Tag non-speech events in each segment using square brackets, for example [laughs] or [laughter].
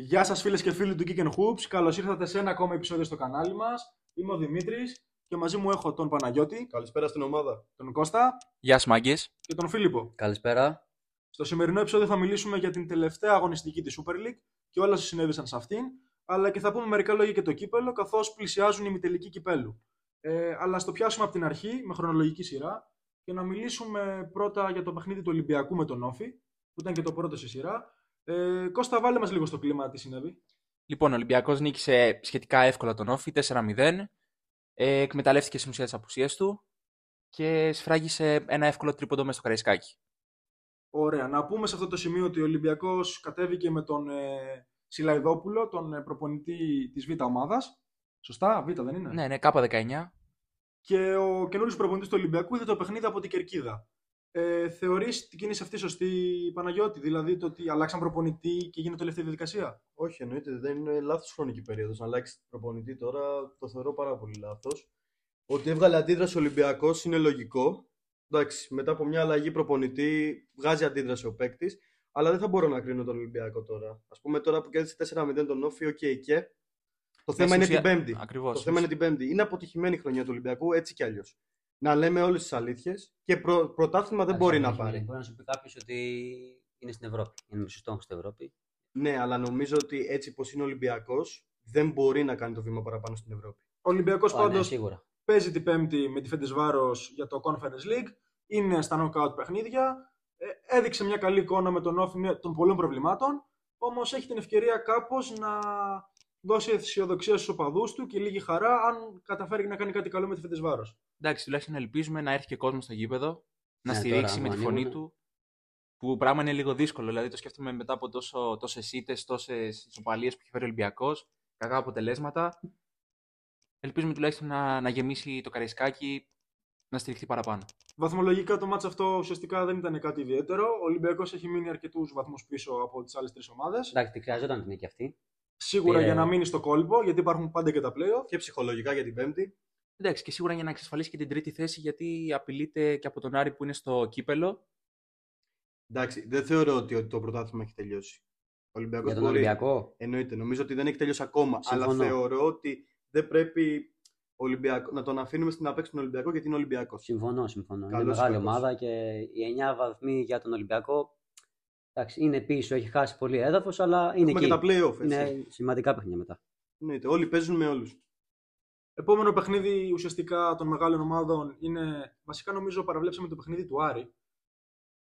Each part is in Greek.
Γεια σας φίλες και φίλοι του Geek and Hoops. Καλώς ήρθατε σε ένα ακόμα επεισόδιο στο κανάλι μας. Είμαι ο Δημήτρης και μαζί μου έχω τον Παναγιώτη, Καλησπέρα στην ομάδα. τον Κώστα Γεια σας, μάγκες. και τον Φίλιππο. Καλησπέρα. Στο σημερινό επεισόδιο θα μιλήσουμε για την τελευταία αγωνιστική της Super League και όλα όσα συνέβησαν σε αυτήν, αλλά και θα πούμε μερικά λόγια και το κύπελο, καθώς πλησιάζουν οι μητελικοί κυπέλου. Ε, αλλά στο πιάσουμε από την αρχή, με χρονολογική σειρά, και να μιλήσουμε πρώτα για το παιχνίδι του Ολυμπιακού με τον Όφη, που ήταν και το πρώτο σε σειρά. Ε, Κώστα, βάλε μας λίγο στο κλίμα τι συνέβη. Λοιπόν, ο Ολυμπιακός νίκησε σχετικά εύκολα τον Όφη 4-0. Ε, εκμεταλλεύτηκε στην ουσία τις απουσίες του και σφράγισε ένα εύκολο τρίποντο μέσα στο Καραϊσκάκι. Ωραία. Να πούμε σε αυτό το σημείο ότι ο Ολυμπιακός κατέβηκε με τον ε, Σιλαϊδόπουλο, τον ε, προπονητή της Β' ομάδας. Σωστά, Β' δεν είναι; Ναι, ναι, K19. Και ο καινούριο προπονητής του Ολυμπιακού είδε το παιχνίδι από την Κερκίδα. Ε, θεωρείς την κίνηση αυτή σωστή, Παναγιώτη, δηλαδή το ότι αλλάξαν προπονητή και γίνεται τελευταία διαδικασία; Όχι, εννοείται, δεν είναι λάθος χρονική περίοδος. Να αλλάξει προπονητή τώρα το θεωρώ πάρα πολύ λάθος. Ότι έβγαλε αντίδραση ο Ολυμπιακός είναι λογικό. Εντάξει, μετά από μια αλλαγή προπονητή βγάζει αντίδραση ο παίκτης. Αλλά δεν θα μπορώ να κρίνω τον Ολυμπιακό τώρα. Ας πούμε τώρα που κέρδισε 4-0 τον Όφη, οκ και. Το θέμα είναι την Πέμπτη. Ακριβώς. Το θέμα είναι την Πέμπτη. Είναι αποτυχημένη η χρονιά του Ολυμπιακού έτσι κι αλλιώς. Να λέμε όλες τις αλήθειες και προ, πρωτάθλημα δεν μπορεί να πάρει. Μπορεί να σου πει κάποιος ότι είναι στην Ευρώπη. Είναι μισός στην Ευρώπη. Ναι, αλλά νομίζω ότι έτσι πως είναι ο Ολυμπιακός δεν μπορεί να κάνει το βήμα παραπάνω στην Ευρώπη. Ο Ολυμπιακός Α, ναι, πάντως σίγουρα. παίζει την Πέμπτη με τη Φέντες Βάρος για το Conference League. Είναι στα knockout παιχνίδια. Ε, έδειξε μια καλή εικόνα με τον Όφη ναι, των πολλών προβλημάτων. Όμως έχει την ευκαιρία κάπως να δώσει αισιοδοξία στους οπαδούς του και λίγη χαρά αν καταφέρει να κάνει κάτι καλό με τη Φέντες Βάρος. Εντάξει, τουλάχιστον ελπίζουμε να έρθει και κόσμος στο γήπεδο να Ναι, στηρίξει τώρα, με τη άμα φωνή ανοίγουνε. του. Που πράγμα είναι λίγο δύσκολο. Δηλαδή το σκέφτομαι μετά από τόσο, τόσες ήττες, τόσες ισοπαλίες που έχει φέρει ο Ολυμπιακός, κακά αποτελέσματα. Ελπίζουμε τουλάχιστον να, να γεμίσει το Καραϊσκάκι, να στηριχθεί παραπάνω. Βαθμολογικά το μάτς αυτό ουσιαστικά δεν ήταν κάτι ιδιαίτερο. Ο Ολυμπιακός έχει μείνει αρκετούς βαθμούς πίσω από τις άλλες τρεις ομάδες. Εντάξει, τη χρειαζόταν την νίκη αυτή. Σίγουρα Πήρε- για να μείνει στο κόλπο, γιατί υπάρχουν πάντα και τα playoff. Και ψυχολογικά για την Πέμπτη. Εντάξει, και σίγουρα για να εξασφαλίσει και την τρίτη θέση, γιατί απειλείται και από τον Άρη που είναι στο κύπελο. Εντάξει, δεν θεωρώ ότι το πρωτάθλημα έχει τελειώσει. Ο Ολυμπιακός Για τον μπορεί- Ολυμπιακό; Εννοείται, νομίζω ότι δεν έχει τελειώσει ακόμα. Συμφωνώ. Αλλά θεωρώ ότι δεν πρέπει Ολυμπιακό, να τον αφήνουμε στην απέξη τον Ολυμπιακό γιατί είναι Ολυμπιακός. Συμφωνώ, συμφωνώ. είναι Καλός ή μεγάλη κακός. ομάδα και οι 9 βαθμοί για τον Ολυμπιακό. Εντάξει, είναι πίσω, έχει χάσει πολύ έδαφος, αλλά είναι Έχουμε εκεί. και τα playoff. Έτσι. είναι σημαντικά παιχνίδια μετά. Εννοείται, όλοι παίζουν με όλους. Επόμενο παιχνίδι ουσιαστικά των μεγάλων ομάδων είναι, βασικά νομίζω παραβλέψαμε το παιχνίδι του Άρη.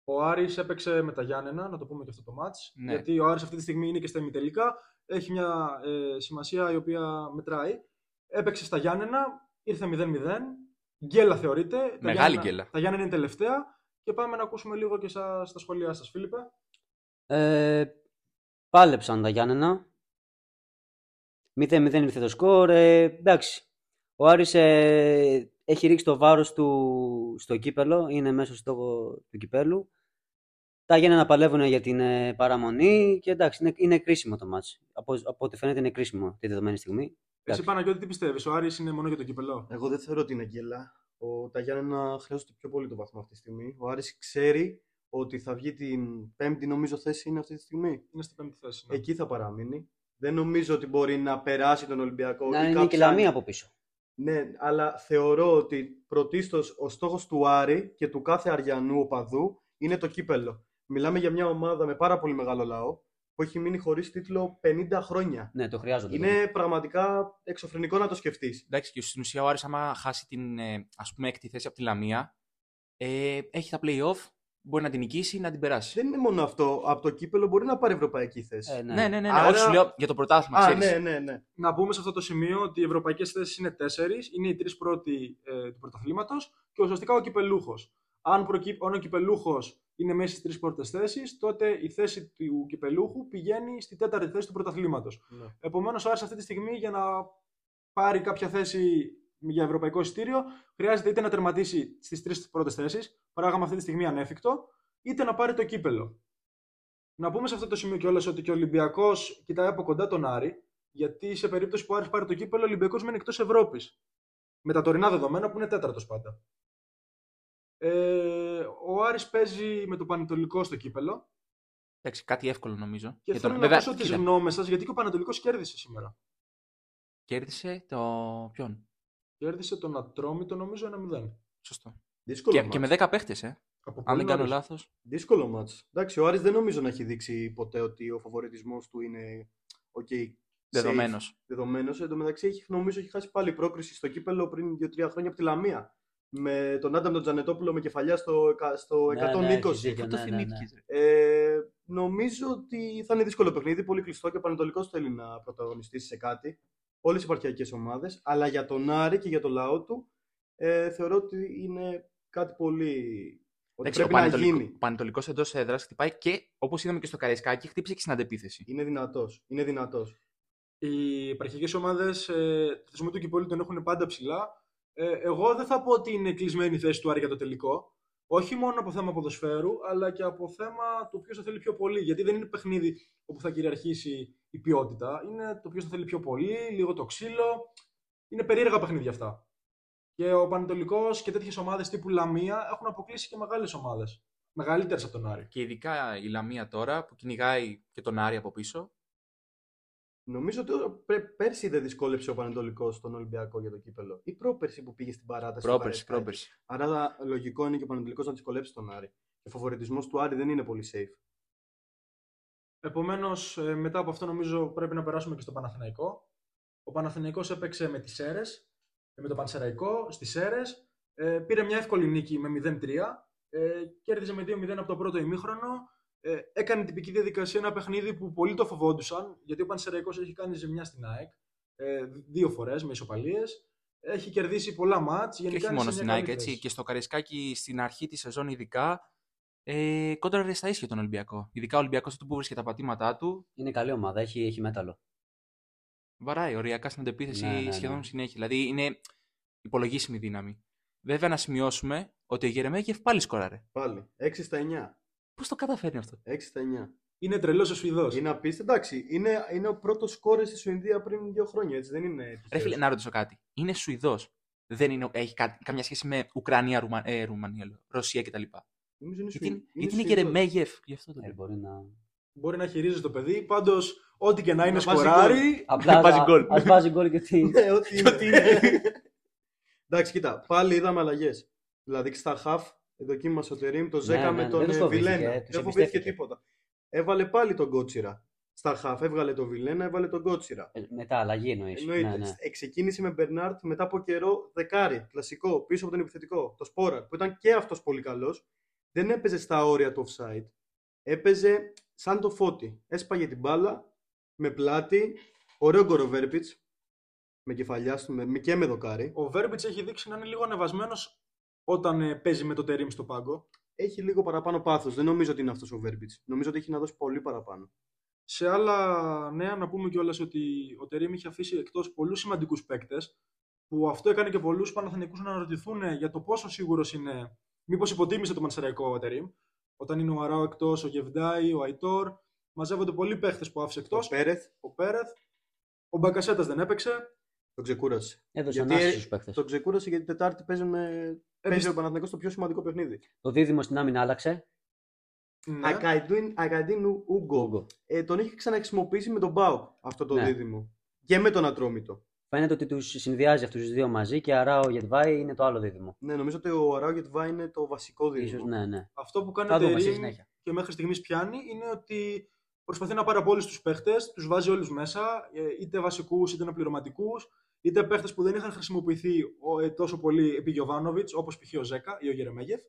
Ο Άρης έπαιξε με τα Γιάννενα, να το πούμε και αυτό το μάτς, Ναι. γιατί ο Άρης αυτή τη στιγμή είναι και στα ημιτελικά, έχει μια ε, σημασία η οποία μετράει. Έπαιξε στα Γιάννενα, ήρθε 0-0, γκέλα θεωρείται. Τα Μεγάλη Γιάννενα- γκέλα. Τα Γιάννενα είναι τελευταία και πάμε να ακούσουμε λίγο και σας, στα σχόλιά σας, Φίλιππε. Ε, πάλεψαν τα Γιάννενα. 0-0 ήρθε το σκορ. Ε, εντάξει. Ο Άρης ε, έχει ρίξει το βάρος του στο κύπελο. Είναι μέσα στο του κυπέλου. Τα Γιάννενα παλεύουν για την ε, παραμονή και εντάξει, είναι, είναι κρίσιμο το μάτς. Από, από ό,τι φαίνεται είναι κρίσιμο τη δεδομένη στιγμή. Εσύ Εντάξει. Παναγιώτη τι πιστεύεις, ο Άρης είναι μόνο για το κύπελο; Εγώ δεν θεωρώ ότι είναι γκέλα. Ο, τα Γιάννενα χρειάζονται πιο πολύ το βαθμό αυτή τη στιγμή. Ο Άρης ξέρει ότι θα βγει την πέμπτη νομίζω θέση είναι αυτή τη στιγμή. Είναι στην πέμπτη θέση. ναι. Εκεί θα παραμείνει. Δεν νομίζω ότι μπορεί να περάσει τον Ολυμπιακό. Να ή είναι και κάποια λαμία άλλη. από πίσω. Ναι, αλλά θεωρώ ότι πρωτίστως ο στόχος του Άρη και του κάθε Αριανού οπαδού είναι το κύπελο. Μιλάμε για μια ομάδα με πάρα πολύ μεγάλο λαό που έχει μείνει χωρίς τίτλο 50 χρόνια. Ναι, το χρειάζονται. Είναι πραγματικά εξωφρενικό να το σκεφτείς. Εντάξει, και στην ουσία ο Άρης, άμα χάσει την ε, ας πούμε έκτη θέση από τη Λαμία, ε, έχει τα play-off, μπορεί να την νικήσει να την περάσει. Δεν είναι μόνο αυτό. Από το κύπελο μπορεί να πάρει ευρωπαϊκή θέση. Ε, ναι. Ναι, ναι, ναι. ναι. Άρα- Όχι, σου λέω για το πρωτάθλημα, Α, ξέρεις. ναι, ναι, ναι. να πούμε σε αυτό το σημείο ότι οι ευρωπαϊκές θέσεις είναι τέσσερις, είναι οι τρεις πρώτοι ε, του πρωταθλήματος και ουσιαστικά ο κυπελούχος. Αν, προκύπ, αν ο κυπελούχος είναι μέσα στις τρεις πρώτες θέσεις, τότε η θέση του κυπελούχου πηγαίνει στη τέταρτη θέση του πρωταθλήματος. Ναι. Επομένως, ο Άρης αυτή τη στιγμή για να πάρει κάποια θέση για ευρωπαϊκό εισιτήριο, χρειάζεται είτε να τερματίσει στις τρεις πρώτες θέσεις, πράγμα αυτή τη στιγμή ανέφικτο, είτε να πάρει το κύπελο. Να πούμε σε αυτό το σημείο κιόλας ότι και ο Ολυμπιακός κοιτάει από κοντά τον Άρη, γιατί σε περίπτωση που ο Άρης πάρει το κύπελο, ο Ολυμπιακός μένει εκτός Ευρώπης. Με τα τωρινά δεδομένα που είναι τέταρτος πάντα. Ε, ο Άρης παίζει με το Πανετολικό στο κύπελο. Εντάξει, κάτι εύκολο νομίζω. Και Για θέλω τον- να βέβαια, ακούσω τις κοίτα, γνώμες σας, γιατί και ο Πανατολικό κέρδισε σήμερα. Κέρδισε το. Ποιον; Κέρδισε τον Ατρόμητο, νομίζω 1-0. Σωστό. Δύσκολο Και, μάτς. και με 10 παίχτες, ε. Από Αν πολύ δεν κάνω νωρίς. λάθος. Δύσκολο μάτς. Εντάξει, ο Άρης δεν νομίζω να έχει δείξει ποτέ ότι ο φαβοριτισμός του είναι okay, Δεδομένος. δεδομένος. Εν τω μεταξύ, έχει, νομίζω έχει χάσει πάλι πρόκριση στο κύπελο πριν 2-3 χρόνια από τη Λαμία. Με τον Άνταμ τον Τζανετόπουλο με κεφαλιά στο, εκα- στο Ναι, ναι, 120. έχεις δίκιο, Πού το ναι, ναι, ναι. θυμήθηκε. Ε, νομίζω ότι θα είναι δύσκολο παιχνίδι, πολύ κλειστό και ο Πανετολικός θέλει να πρωταγωνιστήσει σε κάτι. Όλες οι επαρχιακές ομάδες, αλλά για τον Άρη και για το λαό του ε, θεωρώ ότι είναι κάτι πολύ... Ότι Εντάξει, ο πρέπει να γίνει. Πανετολικός εντός έδρας χτυπάει και όπως είδαμε και στο Καραϊσκάκι, χτύπησε και στην αντεπίθεση. Είναι δυνατός. Είναι δυνατός. Οι επαρχιακές ομάδες ε, το θεσμό του κυπόλου τον έχουν πάντα ψηλά. Ε, εγώ δεν θα πω ότι είναι κλεισμένη η θέση του Άρη για το τελικό. Όχι μόνο από θέμα ποδοσφαίρου, αλλά και από θέμα του ποιος θα θέλει πιο πολύ. Γιατί δεν είναι παιχνίδι όπου θα κυριαρχήσει η ποιότητα. Είναι το ποιος θα θέλει πιο πολύ, λίγο το ξύλο. Είναι περίεργα παιχνίδια αυτά. Και ο Πανετολικός και τέτοιες ομάδες τύπου Λαμία έχουν αποκλείσει και μεγάλες ομάδες. Μεγαλύτερες από τον Άρη. Και ειδικά η Λαμία τώρα που κυνηγάει και τον Άρη από πίσω. Νομίζω ότι ο- πρέ- πέρσι δεν δυσκόλεψε ο Πανετολικός στον Ολυμπιακό για το κύπελο. Ή πρόπερσι που πήγε στην παράταση. στο Πρόπερση, Καραϊσκάκι. πρόπερση. Άρα λογικό είναι και ο Πανετολικός να δυσκολέψει τον Άρη. Ο φαβοριτισμός του Άρη δεν είναι πολύ safe. Επομένως, μετά από αυτό νομίζω πρέπει να περάσουμε και στο Παναθηναϊκό. Ο Παναθηναϊκός έπαιξε με τις Σέρες, ε, με το Πανσεραϊκό στις Σέρες. Ε, πήρε μια εύκολη νίκη με 0-3. Ε, κέρδιζε με 2-0 από το πρώτο ημίχρονο. Ε, έκανε τυπική διαδικασία ένα παιχνίδι που πολλοί το φοβόντουσαν, γιατί ο Πανσεραϊκός έχει κάνει ζημιά στην ΑΕΚ ε, δύο φορές με ισοπαλίες. Έχει κερδίσει πολλά μάτς. Και γενικά όχι είναι μόνο σε στην μια ΑΕΚ, καλή έτσι. θέση. Και στο Καραϊσκάκι στην αρχή της σεζόν, ειδικά. Ε, κόντρα στα ίσια τον Ολυμπιακό. Ειδικά ο Ολυμπιακός του που βρίσκεται τα πατήματά του. Είναι καλή ομάδα, έχει, έχει μέταλλο. Βαράει οριακά στην αντεπίθεση Ναι, ναι, ναι. σχεδόν συνέχεια. Δηλαδή είναι υπολογίσιμη δύναμη. Βέβαια να σημειώσουμε ότι ο Γερεμέγεφ πάλι σκόραρε. Πάλι. 6 στα 9. Πώς το καταφέρνει αυτό; 6 στα 9. Είναι τρελός ο Σουηδός. Είναι απίστευτο. Εντάξει, είναι, είναι ο πρώτος κόρε στη Σουηδία πριν δύο χρόνια, έτσι δεν είναι. Ρε τυχαίος. φίλε, να ρωτήσω κάτι. Είναι Σουηδός. Δεν είναι, έχει κα, καμιά σχέση με Ουκρανία, Ρουμα, ε, Ρουμανία, λέω, Ρωσία κτλ. Νομίζω είναι, Γιατί, Σουη... είναι- γιατί είναι Σουηδός. Γερεμέγεφ, γι' αυτό το Ε, λέω. μπορεί να... Μπορεί να χειρίζεται το παιδί. Πάντως, ό,τι και να είναι [laughs] Να βάζει σκοράρει. Απλά Βάζει α- γκολ. ας βάζει γκολ γιατί... [laughs] Ναι, ό,τι είναι. Εντάξει, κοίτα, πάλι είδαμε αλλαγές. Δηλαδή στα χαφ δοκίμασε ο Τερήμ το Ζέκα ναι, με ναι, τον δεν τους ε, φοβήθηκε, Βιλένα. ε, τους Δεν φοβήθηκε εμπιστεύτηκε. τίποτα. Έβαλε πάλι τον Κότσιρα. Στα χαφ έβγαλε τον Βιλένα, έβαλε τον Κότσιρα. Ε, Μετά αλλαγή εννοείς. Εννοείται. Ναι, ναι. Ε, Ξεκίνησε με Μπερνάρτ μετά από καιρό δεκάρι, κλασικό, πίσω από τον επιθετικό. Το Σπόρα, που ήταν και αυτός πολύ καλός. Δεν έπαιζε στα όρια του offside. Έπαιζε σαν το φώτι. Έσπαγε την μπάλα με πλάτη. Ωραίο γκοροβέρπιτ. Με κεφαλιά του με, με- και με δοκάρι. Ο Βέρμπιτ έχει δείξει να είναι λίγο ανεβασμένος όταν ε, παίζει με το τερίμ στο πάγκο. Έχει λίγο παραπάνω πάθος. Δεν νομίζω ότι είναι αυτός ο Βέρμπιτς. Νομίζω ότι έχει να δώσει πολύ παραπάνω. Σε άλλα νέα, να πούμε κιόλας ότι ο Τερίμ είχε αφήσει εκτός πολλούς σημαντικούς παίκτες, που αυτό έκανε και πολλούς Παναθηνικούς να αναρωτηθούν για το πόσο σίγουρος είναι. Μήπως υποτίμησε το Μανσεραϊκό ο Τερίμ. Όταν είναι ο Αράο εκτός, ο Γεβντάη, ο Αϊτόρ. Μαζεύονται πολλοί παίχτε που άφησε εκτός. Ο Πέρεθ Ο Πέρεθ. Ο Μπακασέτας δεν έπαιξε. Τον ξεκούρασε. Έδωσαν Γιατί, άσους ε, στους παίχτες. Τον ξεκούρασε γιατί Τετάρτη παίζει, με... παίζει Επισ- ο Παναθηναϊκός το πιο σημαντικό παιχνίδι. Το δίδυμο στην άμυνα άλλαξε. Ναι. Ακαϊντίν- Ακαϊντίν Ούγκο. Ούγκο. Ε, τον είχε ξαναχρησιμοποιήσει με τον Μπάουκ αυτό το Ναι. δίδυμο. Και με τον Ατρόμητο. Φαίνεται ότι τους συνδυάζει αυτούς τους δύο μαζί και άρα ο Γετβάη είναι το άλλο δίδυμο. Ναι, νομίζω ότι ο Αράου Γετβά είναι το βασικό δίδυμο. Ίσως, ναι, ναι. Αυτό που κάνει Θα ο δούμε στη Τερίμ συνέχεια. και μέχρι στιγμής πιάνει είναι ότι προσπαθεί να πάρει από όλους τους παίχτες, τους βάζει όλους μέσα, ε, είτε βασικούς είτε αναπληρωματικού, είτε παίχτες που δεν είχαν χρησιμοποιηθεί ο- ε, τόσο πολύ επί Γιωβάνοβιτς, όπως π.χ. ο Ζέκα ή ο Γερεμέγεφ.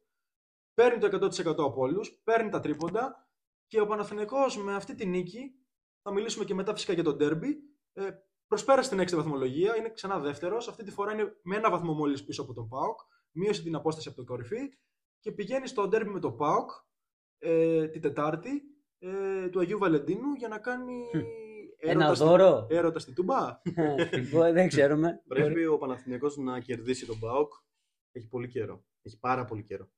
Παίρνει το 100% από όλους, παίρνει τα τρίποντα και ο Παναθηναϊκός με αυτή τη νίκη, θα μιλήσουμε και μετά φυσικά για τον Ντέρμπι, ε, προσπέρασε την έξι βαθμολογία, είναι ξανά δεύτερος. Αυτή τη φορά είναι με ένα βαθμό μόλις πίσω από τον Πάοκ, μείωσε την απόσταση από το κορυφή και πηγαίνει στο Ντέρμπι με τον Πάοκ ε, την Τετάρτη ε, του Αγίου Βαλεντίνου για να κάνει Ένα έρωτα στη- δώρο. έρωτα στη Τουμπά. Εγώ δεν ξέρουμε. Πρέπει ο Παναθηναϊκός να κερδίσει τον Μπάουκ. Έχει πολύ καιρό. Έχει πάρα πολύ καιρό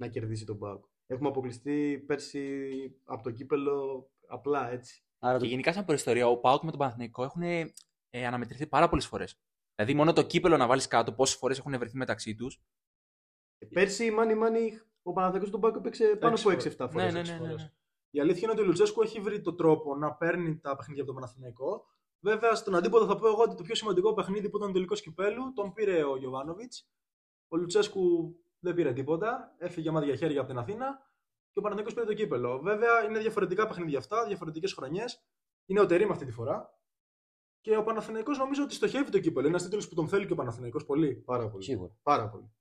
να κερδίσει τον Μπάουκ. Έχουμε αποκλειστεί πέρσι από το κύπελο απλά έτσι. Άρα Και το... γενικά, σαν προϊστορία, ο Πάουκ με τον Παναθηναϊκό έχουν ε, αναμετρηθεί πάρα πολλές φορές. Δηλαδή, μόνο το κύπελο να βάλεις κάτω, πόσες φορές έχουν βρεθεί μεταξύ τους. Ε, Πέρσι, μάνι μάνι, ο Παναθηναϊκός τον Μπάουκ έπαιξε πάνω Έξι από φορές. 6-7 Ναι, φορές. ναι, έξι ναι, ναι, φορές. ναι. Η αλήθεια είναι ότι ο Λουτσέσκου έχει βρει τον τρόπο να παίρνει τα παιχνίδια από τον Παναθηναϊκό. Βέβαια, στον αντίποδο θα πω εγώ ότι το πιο σημαντικό παιχνίδι που ήταν το τελικό κυπέλου τον πήρε ο Γιωβάνοβιτς. Ο Λουτσέσκου δεν πήρε τίποτα. Έφυγε μάδια χέρια από την Αθήνα και ο Παναθηναϊκός πήρε το κύπελο. Βέβαια, είναι διαφορετικά παιχνίδια αυτά, διαφορετικές χρονιές. Είναι ο Τερήμ αυτή τη φορά. Και ο Παναθηναϊκός νομίζω ότι στοχεύει το κύπελο. Είναι ένας τίτλος που τον θέλει και ο Παναθηναϊκός πολύ. Πάρα πολύ. Σίγουρα. Πάρα πολύ.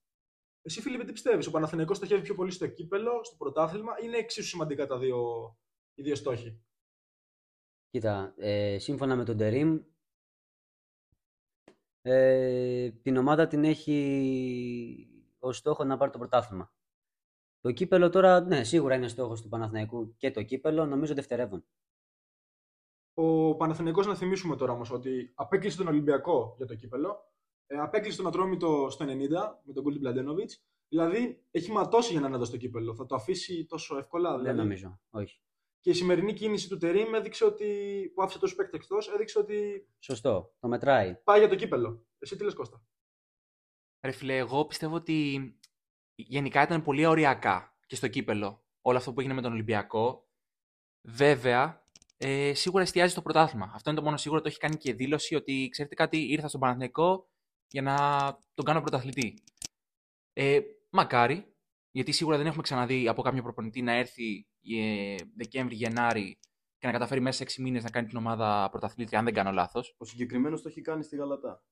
Εσύ, Φίλιππ, τι πιστεύεις, ο Παναθηναϊκός στοχεύει πιο πολύ στο κύπελο, στο πρωτάθλημα, είναι εξίσου σημαντικά τα δύο, οι δύο στόχοι; Κοίτα, ε, σύμφωνα με τον Τερίμ, ε, την ομάδα την έχει ως στόχο να πάρει το πρωτάθλημα. Το κύπελο τώρα, ναι, σίγουρα είναι στόχος του Παναθηναϊκού και το κύπελο, νομίζω δευτερεύουν. Ο Παναθηναϊκός να θυμίσουμε τώρα όμως ότι απέκλεισε τον Ολυμπιακό για το κύπελο. Ε, απέκλεισε τον Ατρόμητο στο 90 με τον Κούλτιν Πλαντένοβιτς. Δηλαδή έχει ματώσει για να είναι εδώ στο κύπελο. Θα το αφήσει τόσο εύκολα. Δεν Δηλαδή. νομίζω, όχι. Και η σημερινή κίνηση του Τερήμ έδειξε ότι. που άφησε τόσο παίκτη εκτός, έδειξε ότι Σωστό, το μετράει. πάει για το κύπελο. Εσύ τι λες, Κώστα; Ρε φίλε, εγώ πιστεύω ότι γενικά ήταν πολύ ωριακά και στο κύπελο όλο αυτό που έγινε με τον Ολυμπιακό. Βέβαια, ε, σίγουρα εστιάζει στο πρωτάθλημα. Αυτό είναι το μόνο σίγουρο. Το έχει κάνει και δήλωση ότι ξέρετε κάτι, ήρθα στον Παναθηναϊκό για να τον κάνω πρωταθλητή. Ε, μακάρι, γιατί σίγουρα δεν έχουμε ξαναδεί από κάποιο προπονητή να έρθει ε, Δεκέμβρη-Γενάρη και να καταφέρει μέσα σε 6 μήνες να κάνει την ομάδα πρωταθλήτρια, αν δεν κάνω λάθος. Ο συγκεκριμένος το έχει κάνει στη Γαλατά.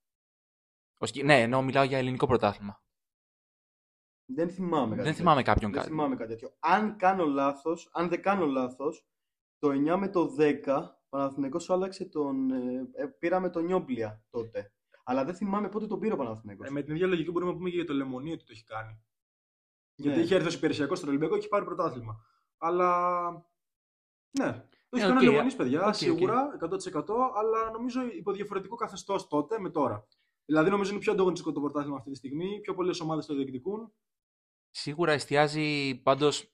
Ναι, ενώ μιλάω για ελληνικό πρωτάθλημα. Δεν θυμάμαι κάτι. Δεν τέτοιο. θυμάμαι κάποιον Δεν κάτι. θυμάμαι κάτι τέτοιο. Αν κάνω λάθος, αν δεν κάνω λάθος, το 9 με το 10 ο Παναθηναϊκός άλλαξε τον. Ε, ε, πήραμε τον Νιόπλια τότε. Αλλά δεν θυμάμαι πότε τον πήρε ο Παναθηναϊκός. Ε, με την ίδια λογική μπορούμε να πούμε και για το Λεμονή ότι το έχει κάνει. Γιατί Ναι. είχε έρθει ως υπηρεσιακός στον Ολυμπιακό και έχει πάρει πρωτάθλημα. Αλλά. Ναι. Το έχει Ναι, κάνει οκ, ο Λεμονή, παιδιά, OK, OK. σίγουρα, 100%, αλλά νομίζω υπό διαφορετικό καθεστώς τότε με τώρα. Δηλαδή νομίζω είναι πιο ανταγωνιστικό το πρωτάθλημα αυτή τη στιγμή, πιο πολλές ομάδες το διεκδικούν. Σίγουρα εστιάζει πάντως,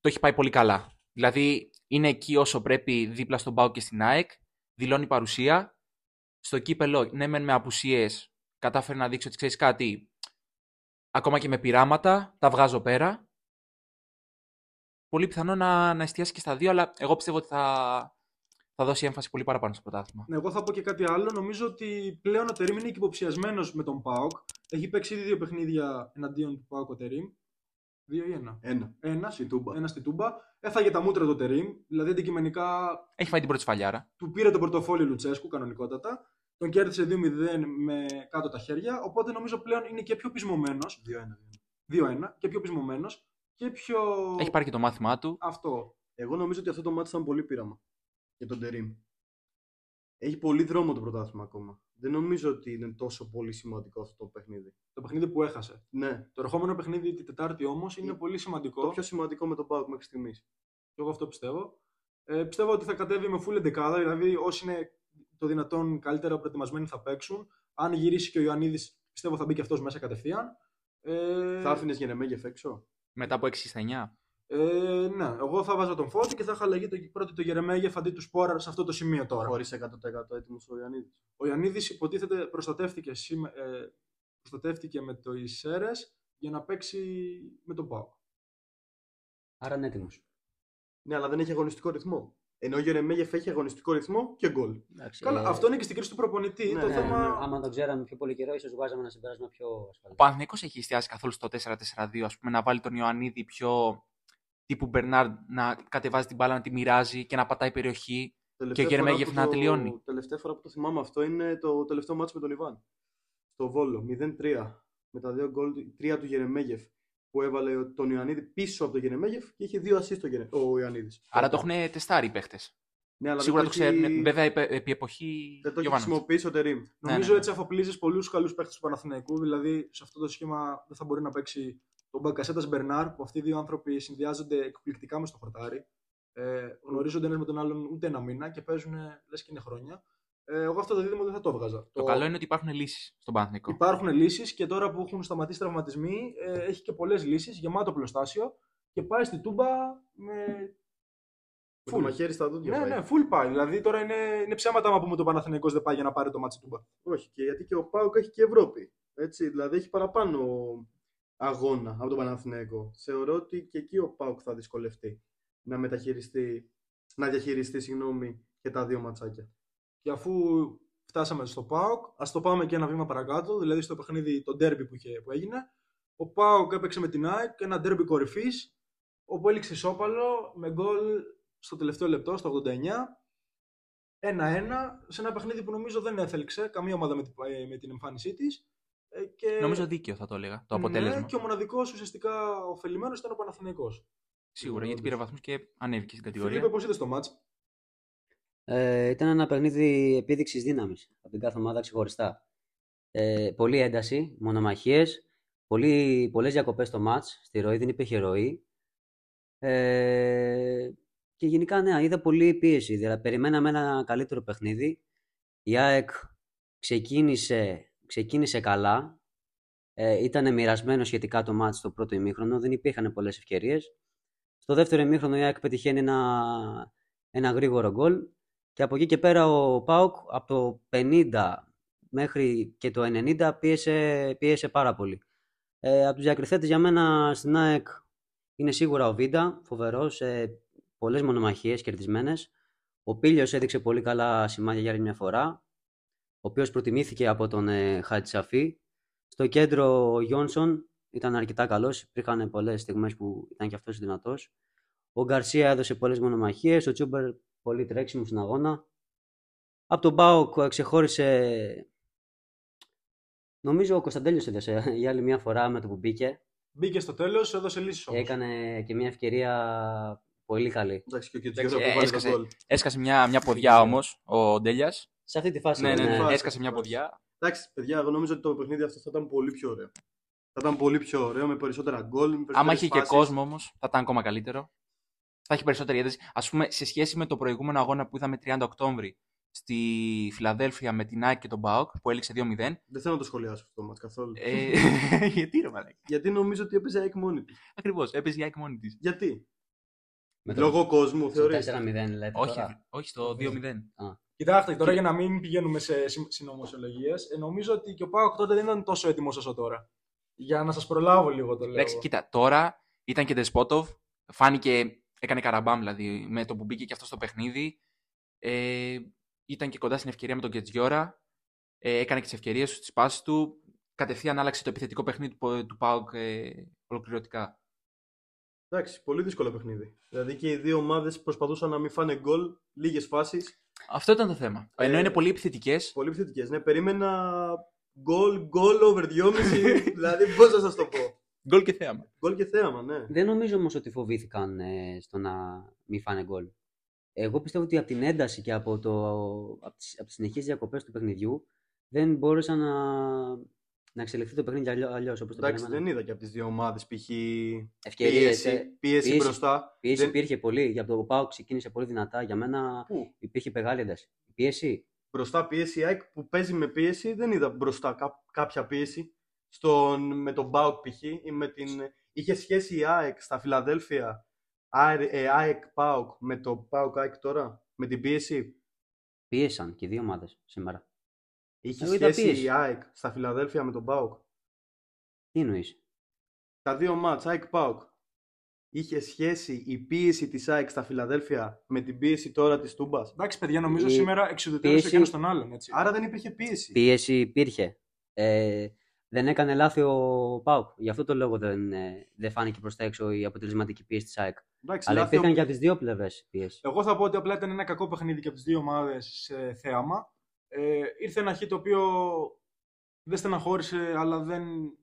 το έχει πάει πολύ καλά. Δηλαδή είναι εκεί όσο πρέπει δίπλα στον Πάο και στην ΑΕΚ, δηλώνει παρουσία. Στο κύπελο, ναι μεν με απουσίες, κατάφερε να δείξει ότι ξέρεις κάτι, ακόμα και με πειράματα, τα βγάζω πέρα. Πολύ πιθανό να, να εστιάσει και στα δύο, αλλά εγώ πιστεύω ότι θα, θα δώσει έμφαση πολύ παραπάνω στο πρωτάθλημα. Ναι, εγώ θα πω και κάτι άλλο. Νομίζω ότι πλέον ο Τερήμ είναι και υποψιασμένος με τον Πάοκ. Έχει παίξει ήδη δύο παιχνίδια εναντίον του Πάοκ ο Τερήμ. Δύο ή ένα. Ένα. Ένα, Στη Τούμπα. ένα στη Τούμπα. Έφαγε τα μούτρα του Τερήμ. Δηλαδή αντικειμενικά Έχει φάει την πρώτη σφαλιάρα. του πήρε το πορτοφόλι Λουτσέσκου κανονικότατα. Τον κέρδισε 2-0 με κάτω τα χέρια. Οπότε νομίζω πλέον είναι και πιο πεισμωμένος. 2-1. 2-1 και πιο πεισμωμένος. Και πιο. Έχει πάρει και το μάθημά του. Αυτό. Εγώ νομίζω ότι αυτό το μάτι ήταν πολύ πείραμα για τον Τερήμ. Έχει πολύ δρόμο το πρωτάθλημα ακόμα. Δεν νομίζω ότι είναι τόσο πολύ σημαντικό αυτό το παιχνίδι. Το παιχνίδι που έχασε. Ναι, Το ερχόμενο παιχνίδι την Τετάρτη όμως είναι Ε, πολύ σημαντικό. το πιο σημαντικό με τον Πάουκ μέχρι στιγμής. Και εγώ αυτό πιστεύω. Ε, πιστεύω ότι θα κατέβει με full 11, δηλαδή όσοι είναι το δυνατόν καλύτερα προετοιμασμένοι θα παίξουν. Αν γυρίσει και ο Ιωαννίδης, πιστεύω θα μπει και αυτός μέσα κατευθείαν. Ε, Θα άφηνες Γενεμέγεφ έξω; Μετά από 6 στα 9. Ε, ναι, εγώ θα βάζα τον Φώτη και θα είχα αλλαγεί το, πρώτο το Γερεμέγεφ αντί τους Σπόρα σε αυτό το σημείο τώρα. Χωρίς 100% έτοιμος ο Ιωαννίδης. Ο Ιωαννίδης υποτίθεται προστατεύτηκε, σήμε- ε, προστατεύτηκε με το Ισέρες για να παίξει με τον Πάο. Άρα είναι έτοιμος. Ναι, αλλά δεν έχει αγωνιστικό ρυθμό. Ενώ ο Γερεμέγεφ έχει αγωνιστικό ρυθμό και γκολ. Καλά, αυτό είναι και στην κρίση του προπονητή. ναι, το ναι, θέμα. ναι. Άμα το ξέραμε πιο πολύ καιρό, ίσως βγάζαμε ένα συμπέρασμα πιο Ο ασφαλέ. Παναθηναϊκός έχει εστιάσει καθόλου στο 4-4-2, ας πούμε, να βάλει τον Ιωαννίδη πιο τύπου Μπερνάρ να κατεβάζει την μπάλα, να τη μοιράζει και να πατάει περιοχή. Τελευταία ο Γερεμέγεφ φορά που να το- τελειώνει. Τελευταία φορά που το θυμάμαι αυτό είναι το τελευταίο μάτσο με τον Ιβάν. Στο Βόλο, 0-3. Με τα δύο γκολ, τρία του Γερεμέγεφ που έβαλε τον Ιωαννίδη πίσω από τον Γερεμέγεφ και είχε δύο assist ο, Γερε... ο Ιωαννίδης. Άρα το έχουν τεστάρει οι παίχτες. Ναι, αλλά Σίγουρα το δεν έχει- ξέρουν. Βέβαια, επί, επί εποχή Δεν το έχει Γιωβάνοβιτς. χρησιμοποιήσει ο Τερήμ. Νομίζω ναι, ναι. έτσι αφοπλίζεις πολλούς καλούς παίχτες του Παναθηναϊκού. Δηλαδή σε αυτό το σχήμα δεν θα μπορεί να παίξει τον Μπακασέτα Μπερνάρ, που αυτοί οι δύο άνθρωποι συνδυάζονται εκπληκτικά μες στο χορτάρι. Ε, γνωρίζονται ένας με τον άλλον ούτε ένα μήνα και παίζουν λες και είναι χρόνια. Ε, εγώ αυτό το δίδυμο δεν θα το έβγαζα. Το καλό είναι ότι υπάρχουν λύσεις στον Παναθηναϊκό. Υπάρχουν λύσεις και τώρα που έχουν σταματήσει τραυματισμοί, ε, έχει και πολλές λύσεις, γεμάτο οπλοστάσιο και πάει στην Τούμπα με. Με το μαχαίρι στα δόντια. Ναι, πάει. ναι, full πάει. Δηλαδή τώρα είναι, είναι ψέματα άμα πούμε το Παναθηναϊκός δεν πάει για να πάρει το ματς Τούμπα. Όχι, και γιατί και ο ΠΑΟΚ έχει και Ευρώπη. Έτσι, δηλαδή έχει παραπάνω αγώνα από τον Παναθηναϊκό. Θεωρώ ότι και εκεί ο Πάουκ θα δυσκολευτεί να μεταχειριστεί, να διαχειριστεί συγγνώμη, και τα δύο ματσάκια. Και αφού φτάσαμε στο ΠΑΟΚ, ας το πάμε και ένα βήμα παρακάτω, δηλαδή στο παιχνίδι, το ντέρμπι που, είχε, που έγινε. Ο ΠΑΟΚ έπαιξε με την ΑΕΚ ένα ντέρμπι κορυφής, όπου έληξε ισόπαλο με γκολ στο τελευταίο λεπτό, στο 89. 1-1 σε ένα παιχνίδι που νομίζω δεν έθελξε καμία ομάδα με, την- ε, με την εμφάνισή της. Και... Νομίζω δίκαιο θα το έλεγα. Το αποτέλεσμα. Ναι, και ο μοναδικός ουσιαστικά ωφελημένος ήταν ο Παναθηναϊκός. Σίγουρα, γιατί πήρε βαθμούς και ανέβηκε στην κατηγορία. Φιλίππε, πώς είδες το μάτς; Ε, ήταν ένα παιχνίδι επίδειξης δύναμης από την κάθε ομάδα ξεχωριστά. Ε, πολύ ένταση, μονομαχίες, πολύ, πολλές διακοπές στο μάτς, στη ροή δεν υπήρχε ροή. Ε, και γενικά, ναι, είδα πολύ πίεση. Δηλαδή, περιμέναμε ένα καλύτερο παιχνίδι. Η ΑΕΚ ξεκίνησε, ξεκίνησε καλά. Ε, ήταν μοιρασμένο σχετικά το μάτς στο πρώτο ημίχρονο. Δεν υπήρχαν πολλές ευκαιρίες. Στο δεύτερο ημίχρονο η ΑΕΚ πετυχαίνει ένα, ένα γρήγορο γκολ. Και από εκεί και πέρα ο ΠΑΟΚ από το 50 μέχρι και το 90 πίεσε, πίεσε πάρα πολύ. Ε, από τους διακριθέτες για μένα στην ΑΕΚ είναι σίγουρα ο Βίντα, φοβερός, ε, πολλές μονομαχίες κερδισμένες. Ο Πίλιος έδειξε πολύ καλά σημάδια για άλλη μια φορά, ο οποίος προτιμήθηκε από τον ε, Χατσαφή. Στο κέντρο ο Γιόνσον ήταν αρκετά καλός, υπήρχαν πολλές στιγμές που ήταν και αυτός δυνατός. Ο Γκαρσία έδωσε πολλές μονομαχίες, ο Τσούμπερ πολύ τρέξιμο στην αγώνα. Από τον Μπάουκ ε, ξεχώρισε, νομίζω ο Κωνσταντέλιος έδωσε για άλλη μια φορά με το που μπήκε. Μπήκε στο τέλος, έδωσε λύσεις Και όμως. έκανε και μια ευκαιρία πολύ καλή. Εντάξει, και ο Εντάξει, Κιτζιόρα ε, που βάλει το έσκασε. γκολ. Έσκασε μια, μια ποδιά όμως ο Ντέλιας. Σε αυτή τη φάση. Ναι, ναι, ήταν, ναι, ε, φάση, έσκασε μια φάση. ποδιά. Εντάξει, παιδιά, εγώ νομίζω ότι το παιχνίδι αυτό θα ήταν πολύ πιο ωραίο. Θα ήταν πολύ πιο ωραίο με περισσότερα γκολ. με Άμα περισσότερες είχε και φάσεις. κόσμο όμως, θα ήταν ακόμα καλύτερο. Θα έχει περισσότερη ένταση. Α πούμε, σε σχέση με το προηγούμενο αγώνα που είδαμε 30 Οκτώβρη στη Φιλαδέλφια με την ΑΕΚ και τον Μπάουκ που έληξε 2-0. Δεν θέλω να το σχολιάσω αυτό το μάτς καθόλου. Ε, [laughs] γιατί ρε μαλάκα. Γιατί νομίζω ότι έπαιζε ΑΕΚ μόνη της. Ακριβώς, έπαιζε η ΑΕΚ μόνη της. Γιατί; με το- Λόγω κόσμου, στο θεωρείς; 4-0 λέτε Όχι, τώρα. όχι, στο 2-0. Κοιτάξτε, τώρα για να μην πηγαίνουμε σε συνωμοσιολογίες, νομίζω ότι και ο Πάοκ τότε δεν ήταν τόσο έτοιμος όσο τώρα. Για να σας προλάβω λίγο το λέω. Εντάξει, κοίτα, τώρα ήταν και Δεσπότοβ. Φάνηκε, έκανε καραμπάμ δηλαδή με το που μπήκε και αυτό στο παιχνίδι. Ε, ήταν και κοντά στην ευκαιρία με τον Κετζιόρα. Ε, έκανε και τις ευκαιρίες του, τις πάσει του. Κατευθείαν άλλαξε το επιθετικό παιχνίδι του, του Πάουκ ε, ολοκληρωτικά. Εντάξει, πολύ δύσκολο παιχνίδι. Δηλαδή και οι δύο ομάδες προσπαθούσαν να μην φάνε γκολ, λίγες φάσεις. Αυτό ήταν το θέμα. Ε, Ενώ είναι πολύ επιθετικές, Πολύ επιθετικές. Ναι, περίμενα γκολ, γκολ over 2,5. [laughs] δηλαδή, πώς να σας το πω. γκολ και θέαμα. Γκολ και θέαμα, ναι. Δεν νομίζω όμως ότι φοβήθηκαν ε, στο να μην φάνε γκολ. Εγώ πιστεύω ότι από την ένταση και από, το, από, τις, από τις συνεχείς διακοπές του παιχνιδιού δεν μπόρεσαν να, να εξελιχθεί το παιχνίδι αλλιώ- αλλιώς όπως το Εντάξει, περιμέναμε. δεν είδα και από τις δύο ομάδες π.χ. Ευκαιρίες, πίεση, ε, πίεση, πίεση. μπροστά. Πίεση Δεν- υπήρχε πολύ. Για το ΠΑΟ ξεκίνησε πολύ δυνατά. Για μένα Πού; υπήρχε μεγάλη ένταση. Η πίεση; Μπροστά πίεση, η ΑΕΚ που παίζει με πίεση, δεν είδα μπροστά κά- κάποια πίεση. Στον, με τον Μπάουκ π.χ. ή με την... Είχε σχέση η ΑΕΚ στα Φιλαδέλφια, Α- ε, ΑΕΚ Πάουκ με το Πάουκ ΑΕΚ τώρα, με την πίεση; Πίεσαν και οι δύο ομάδες σήμερα. Είχε Εγώ είδα σχέση πίεση. η ΑΕΚ στα Φιλαδέλφια με τον Πάουκ. Τι εννοείς; Τα δύο μάτς, ΑΕΚ Πάουκ. Είχε σχέση η πίεση της ΑΕΚ στα Φιλαδέλφια με την πίεση τώρα της Τούμπας; Εντάξει, παιδιά, νομίζω Η σήμερα εξουδετερώσε πίεση- και ένα τον άλλον. Έτσι. Άρα δεν υπήρχε πίεση. Πίεση υπήρχε. Ε, δεν έκανε λάθη ο ΠΑΟΚ. Γι' αυτό το λόγο δεν, ε, δεν φάνηκε προς τα έξω η αποτελεσματική πίεση της ΑΕΚ. Εντάξει, Αλλά λάθη υπήρχαν ο- και από τις δύο πλευρές πίεση. Εγώ θα πω ότι απλά ήταν ένα κακό παιχνίδι και από τις δύο ομάδες σε θέαμα. Ε, ήρθε ένα χ το οποίο δεν στεναχώρησε, αλλά δεν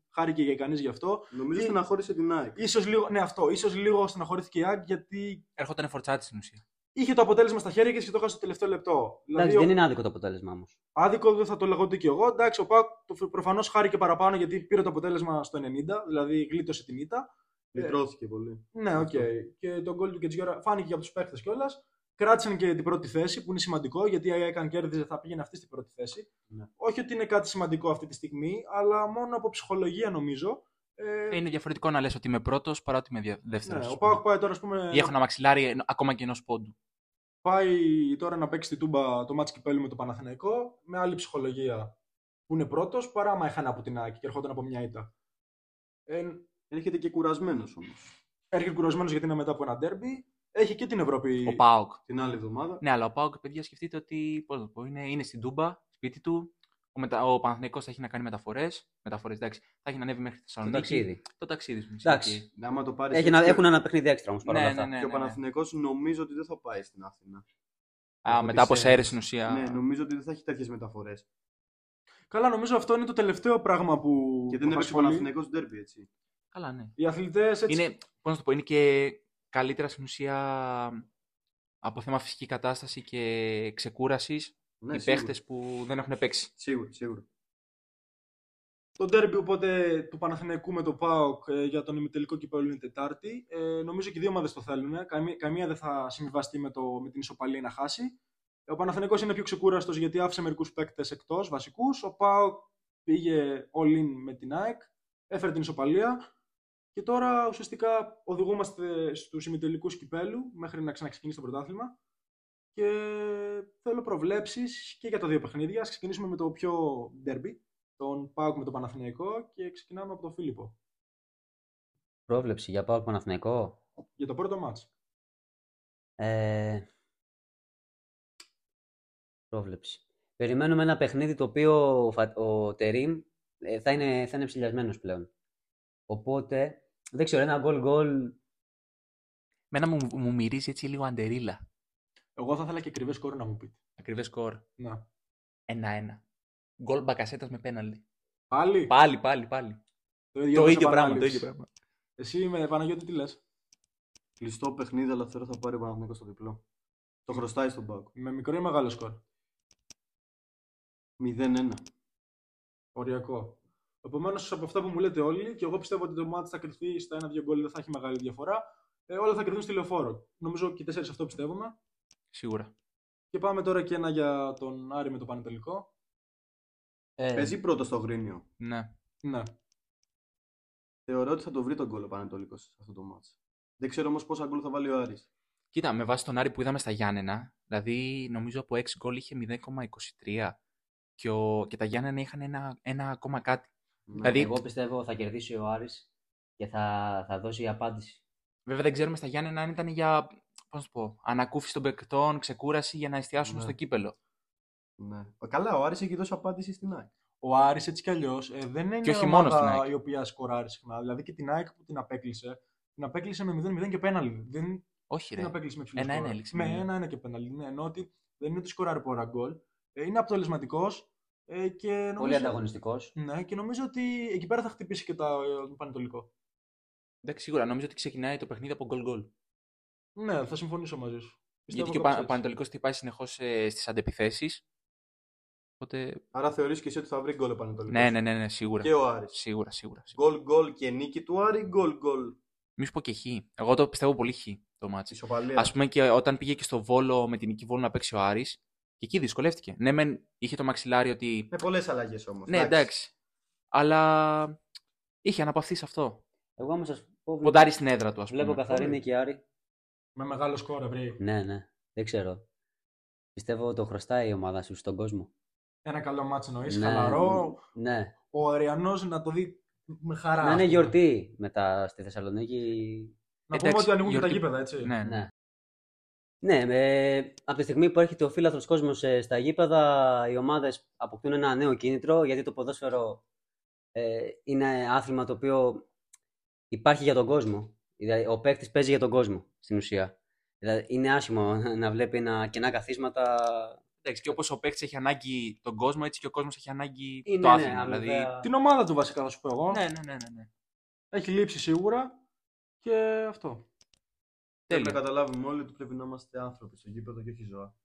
χάρηκε για κανείς γι' αυτό. Νομίζω Ή- στεναχώρησε την ΑΕΚ. Ίσως λίγο, ναι, αυτό. Ίσως λίγο στεναχωρήθηκε η ΑΕΚ γιατί Έρχονταν φορτσάτη στην ουσία. είχε το αποτέλεσμα στα χέρια της και το έχασες στο τελευταίο λεπτό. Εντάξει, ο- δεν είναι άδικο το αποτέλεσμα όμως. Άδικο δεν θα το λέγω ούτε και εγώ. Εντάξει, ο Πάουκ προφανώς χάρηκε παραπάνω γιατί πήρε το αποτέλεσμα στο 90, δηλαδή γλίτωσε την ήττα. Λυτρώθηκε πολύ. Ναι, οκ. Αυτό. Και τον γκολ του Κεντζιόρα φάνηκε και από τους παίχτες κιόλας. Κράτησαν και την πρώτη θέση που είναι σημαντικό γιατί η ΑΕΚ αν κέρδιζε θα πήγαινε αυτή στην πρώτη θέση. Ναι. Όχι ότι είναι κάτι σημαντικό αυτή τη στιγμή, αλλά μόνο από ψυχολογία νομίζω. Ε, Είναι διαφορετικό να λες ότι είμαι πρώτος παρά ότι είμαι δεύτερος. ναι, ο ΠΑΟΚ πάει τώρα, ας πούμε, Ή έχω ένα μαξιλάρι ενο- ακόμα και ενός πόντου. πάει τώρα να παίξει την Τούμπα το ματς κυπέλλου με το Παναθηναϊκό με άλλη ψυχολογία που είναι πρώτος παρά άμα έχανε από την ΑΕΚ και ερχόταν από μια ήττα. Ε, Έρχεται και κουρασμένος όμως. έρχεται κουρασμένος γιατί είναι μετά από ένα ντέρμπι. Έχει και την Ευρώπη. Ο Πάοκ. Την άλλη εβδομάδα. Ναι, αλλά ο Πάοκ, παιδιά, σκεφτείτε ότι πώς να το πω, είναι, είναι στην Τούμπα, σπίτι του. Ο, μετα... ο Παναθηναϊκός θα έχει να κάνει μεταφορές. Μεταφορές, εντάξει. Θα έχει να ανέβει μέχρι τη Το Θεσσαλονίκη. ταξίδι. Το ταξίδι σου. Εντάξει. Ναι, άμα το πάρεις Έχει να, έτσι, έχουν ένα παιχνίδι έξτρα όμως παρόλα Ναι, αυτά. ναι, ναι. Και ο Παναθηναϊκός νομίζω ότι δεν θα πάει στην Αθήνα. Α, Έχω μετά από τις σέρες έννοιες. στην ουσία. Ναι, νομίζω ότι δεν θα έχει τέτοιες μεταφορές. Καλά, νομίζω αυτό είναι το τελευταίο πράγμα που. Και δεν έπαιξε ο απασχολεί. Παναθηναϊκός ντέρμπι, έτσι. Καλά, ναι. Οι αθλητές έτσι. Είναι, πώς να το πω, είναι και καλύτερα στην ουσία από θέμα φυσική κατάσταση και ξεκούρασης Ναι, οι σίγουρα. παίχτες που δεν έχουν παίξει. Σίγουρα, σίγουρα. Το ντέρμπι οπότε του Παναθηναϊκού με το ΠΑΟΚ ε, για τον ημιτελικό κυπέλο είναι Τετάρτη. Ε, νομίζω και οι δύο ομάδες το θέλουν. Καμία, καμία δεν θα συμβιβαστεί με, το, με την ισοπαλία να χάσει. Ε, Ο Παναθηναϊκός είναι πιο ξεκούραστος γιατί άφησε μερικούς παίκτες εκτός βασικούς. Ο ΠΑΟΚ πήγε all in με την ΑΕΚ, έφερε την ισοπαλία. Και τώρα ουσιαστικά οδηγούμαστε στους ημιτελικούς κυπέλου μέχρι να ξαναξεκινήσει το πρωτάθλημα. Και θέλω προβλέψεις και για τα δύο παιχνίδια. Ας ξεκινήσουμε με το πιο ντέρμπι, τον Πάουκ με τον Παναθηναϊκό και ξεκινάμε από τον Φίλιππο Πρόβλεψη για πάω Παναθηναϊκό; για το πρώτο μάτς. Ε, πρόβλεψη. Περιμένουμε ένα παιχνίδι το οποίο ο, Φα- ο Τερίμ ε, θα είναι, θα είναι ψηλιασμένος πλέον. Οπότε, δεν ξέρω, ένα γκολ γκολ Μένα μου, μου μυρίζει έτσι λίγο αντερίλα. Εγώ θα ήθελα και ακριβές σκόρ να μου πείτε. Ακριβές σκορ. Να. 1-1. Γκολ μπακασέτας με πέναλτι. Πάλι; Πάλι, πάλι, πάλι. Το Το όπως ίδιο πράγμα. Το επανάληψη. ίδιο πράγμα. Εσύ με Παναγιώτη τι λες; Κλειστό παιχνίδι, αλλά θεωρώ θα πάρει ο Παναθηναϊκός στο διπλό. Το χρωστάει στον Πάοκ. Με μικρό ή μεγάλο σκορ; 0-1. Οριακό. Επομένως, από αυτά που μου λέτε όλοι, και εγώ πιστεύω ότι το μάτι θα κρυφτεί στα 1-2 γκολ, δεν θα έχει μεγάλη διαφορά. Ε, όλα θα κρυφθούν στη λεωφόρο. Νομίζω και οι τέσσερις αυτό πιστεύουμε. Σίγουρα. Και πάμε τώρα και ένα για τον Άρη με το Πανετολικό. ε, Παίζει πρώτο στο Γρίνιο. Ναι. Ναι. Θεωρώ ότι θα το βρει τον γκολ ο Πανετολικός σε αυτό το μάτς. Δεν ξέρω όμως πόσα γκολ θα βάλει ο Άρης. Κοίτα, με βάση τον Άρη που είδαμε στα Γιάννενα, δηλαδή νομίζω από 6 γκολ είχε 0,23 και, ο, και τα Γιάννενα είχαν ένα, ένα ακόμα κάτι. Ναι. Δηλαδή- εγώ πιστεύω θα κερδίσει ο Άρης και θα, θα δώσει απάντηση. Βέβαια δεν ξέρουμε στα Γιάννενα αν ήταν για πώς να το πω, ανακούφιση των παικτών, ξεκούραση για να εστιάσουμε Ναι. στο κύπελο. Ναι. Καλά, ο Άρης έχει δώσει απάντηση στην ΑΕΚ. Ο Άρης έτσι κι αλλιώς δεν είναι Και όχι μια μόνος ομάδα στην ΑΕΚ. η οποία σκοράρει συχνά. Δηλαδή και την ΑΕΚ που την απέκλεισε, την απέκλεισε με 0-0 και πέναλι. Δεν Όχι, την ρε. απέκλεισε με ψηλό Ένα-ένα σκορ. έληξε, Με ναι. ένα-ένα και πέναλι. Ναι, ενώ ότι δεν είναι ότι σκοράρει πολλά γκολ. Ε, είναι αποτελεσματικός ε, και νομίζω, Πολύ ανταγωνιστικός. Ναι, και νομίζω ότι εκεί πέρα θα χτυπήσει και τα, ε, το Πανετολικό. Εντάξει, σίγουρα νομίζω ότι ξεκινάει το παιχνίδι από γκολ γκολ. Ναι, θα συμφωνήσω μαζί σου. Γιατί Πιστεύω και ο κάπως Πα- έτσι. Πανετολικός χτυπάει συνεχώς στις αντεπιθέσεις. Οπότε. Άρα θεωρείς και εσύ ότι θα βρει γκολ ο Πανετολικός; Ναι, ναι, ναι, ναι, σίγουρα. Και ο Άρης. Σίγουρα, σίγουρα. σίγουρα. Γκολ γκολ και νίκη του Άρη, γκολ γκολ. Μη σου πω και Χ. Εγώ το πιστεύω πολύ Χ το ματς. Ισοπαλία. Ας πούμε και όταν πήγε και στο Βόλο με την Νίκη Βόλου να παίξει ο Άρης, και εκεί δυσκολεύτηκε. Ναι, μεν είχε το μαξιλάρι ότι. Με πολλές αλλαγές όμως. Ναι, εντάξει. Αλλά είχε αναπαυθεί σε αυτό. Εγώ όμως σας πω, βλέπω, Ποντάρει στην έδρα του, ας πούμε. βλέπω καθαρή Πολύ. νίκη Άρη. Με μεγάλο σκορ, ευρύ. Ναι, ναι, δεν ξέρω. Πιστεύω το χρωστάει η ομάδα σου στον κόσμο. Ένα καλό μάτσο εννοείς. Ναι, Χαλαρό. Ναι. Ο Αριανός να το δει με χαρά. Να ας είναι πούμε. γιορτή μετά στη Θεσσαλονίκη. Να πούμε Εντάξει, ότι ανοίγουν και τα γιορτή- γήπεδα, έτσι. Ναι, ναι. Ναι. Ναι, ε, από τη στιγμή που έρχεται ο φίλαθρος κόσμος ε, στα γήπεδα, οι ομάδες αποκτούν ένα νέο κίνητρο, γιατί το ποδόσφαιρο ε, είναι άθλημα το οποίο υπάρχει για τον κόσμο. Δηλαδή, ο παίκτης παίζει για τον κόσμο, στην ουσία. Δηλαδή, είναι άσχημο [laughs] να βλέπει ένα κενά καθίσματα. Εντάξει, και όπως ο παίκτης έχει ανάγκη τον κόσμο, έτσι και ο κόσμος έχει ανάγκη Είναι, το ναι, άθλημα. αμοιβαία. δηλαδή... Την ομάδα του βασικά θα σου πω εγώ. Ναι, ναι, ναι, ναι, ναι. Έχει λείψει σίγουρα. Και αυτό. Πρέπει να Τέλεια. καταλάβουμε όλοι ότι πρέπει να είμαστε άνθρωποι στο γήπεδο και όχι ζώα.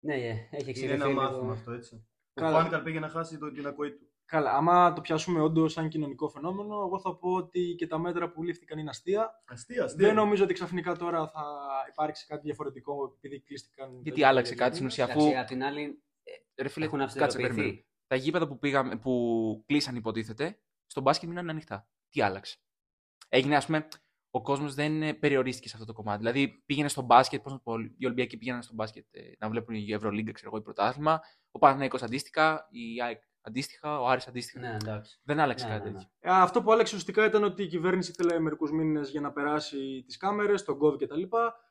Ναι, ε, έχει Είναι εξηγηθεί ένα λίγο. μάθημα αυτό έτσι. Ο Καλά. Πάνικαλ πήγε να χάσει το, την ακοή του. Καλά, άμα το πιάσουμε όντως σαν κοινωνικό φαινόμενο, εγώ θα πω ότι και τα μέτρα που λήφθηκαν είναι αστεία. Αστεία, αστεία. Δεν νομίζω ότι ξαφνικά τώρα θα υπάρξει κάτι διαφορετικό επειδή κλείστηκαν. Γιατί άλλαξε κάτι στην ουσία. ουσία, Εντάξει, αφού. απ' την άλλη, Ρε φίλε, έχουν κάτσε αυστηροποιηθεί. περίμενε. Τα γήπεδα που, πήγαμε, που κλείσαν, υποτίθεται, στο μπάσκετ μείναν ανοιχτά. Τι άλλαξε; Έγινε, ας πούμε, ο κόσμος δεν ε, περιορίστηκε σε αυτό το κομμάτι. Δηλαδή πήγαινε στο μπάσκετ, πώς να το πω, οι Ολυμπιακοί πήγαιναν στο μπάσκετ ε, να βλέπουν η Ευρωλίγκα, ξέρω εγώ, η πρωτάθλημα. Ο Παναθηναϊκός αντίστοιχα, η ΑΕΚ αντίστοιχα, ο Άρης αντίστοιχα. Ναι, εντάξει. Δεν άλλαξε Ναι, κάτι ναι, ναι. τέτοιο. Ε, Αυτό που άλλαξε ουσιαστικά ήταν ότι η κυβέρνηση ήθελε μερικούς μήνες για να περάσει τις κάμερες, τον COVID κτλ.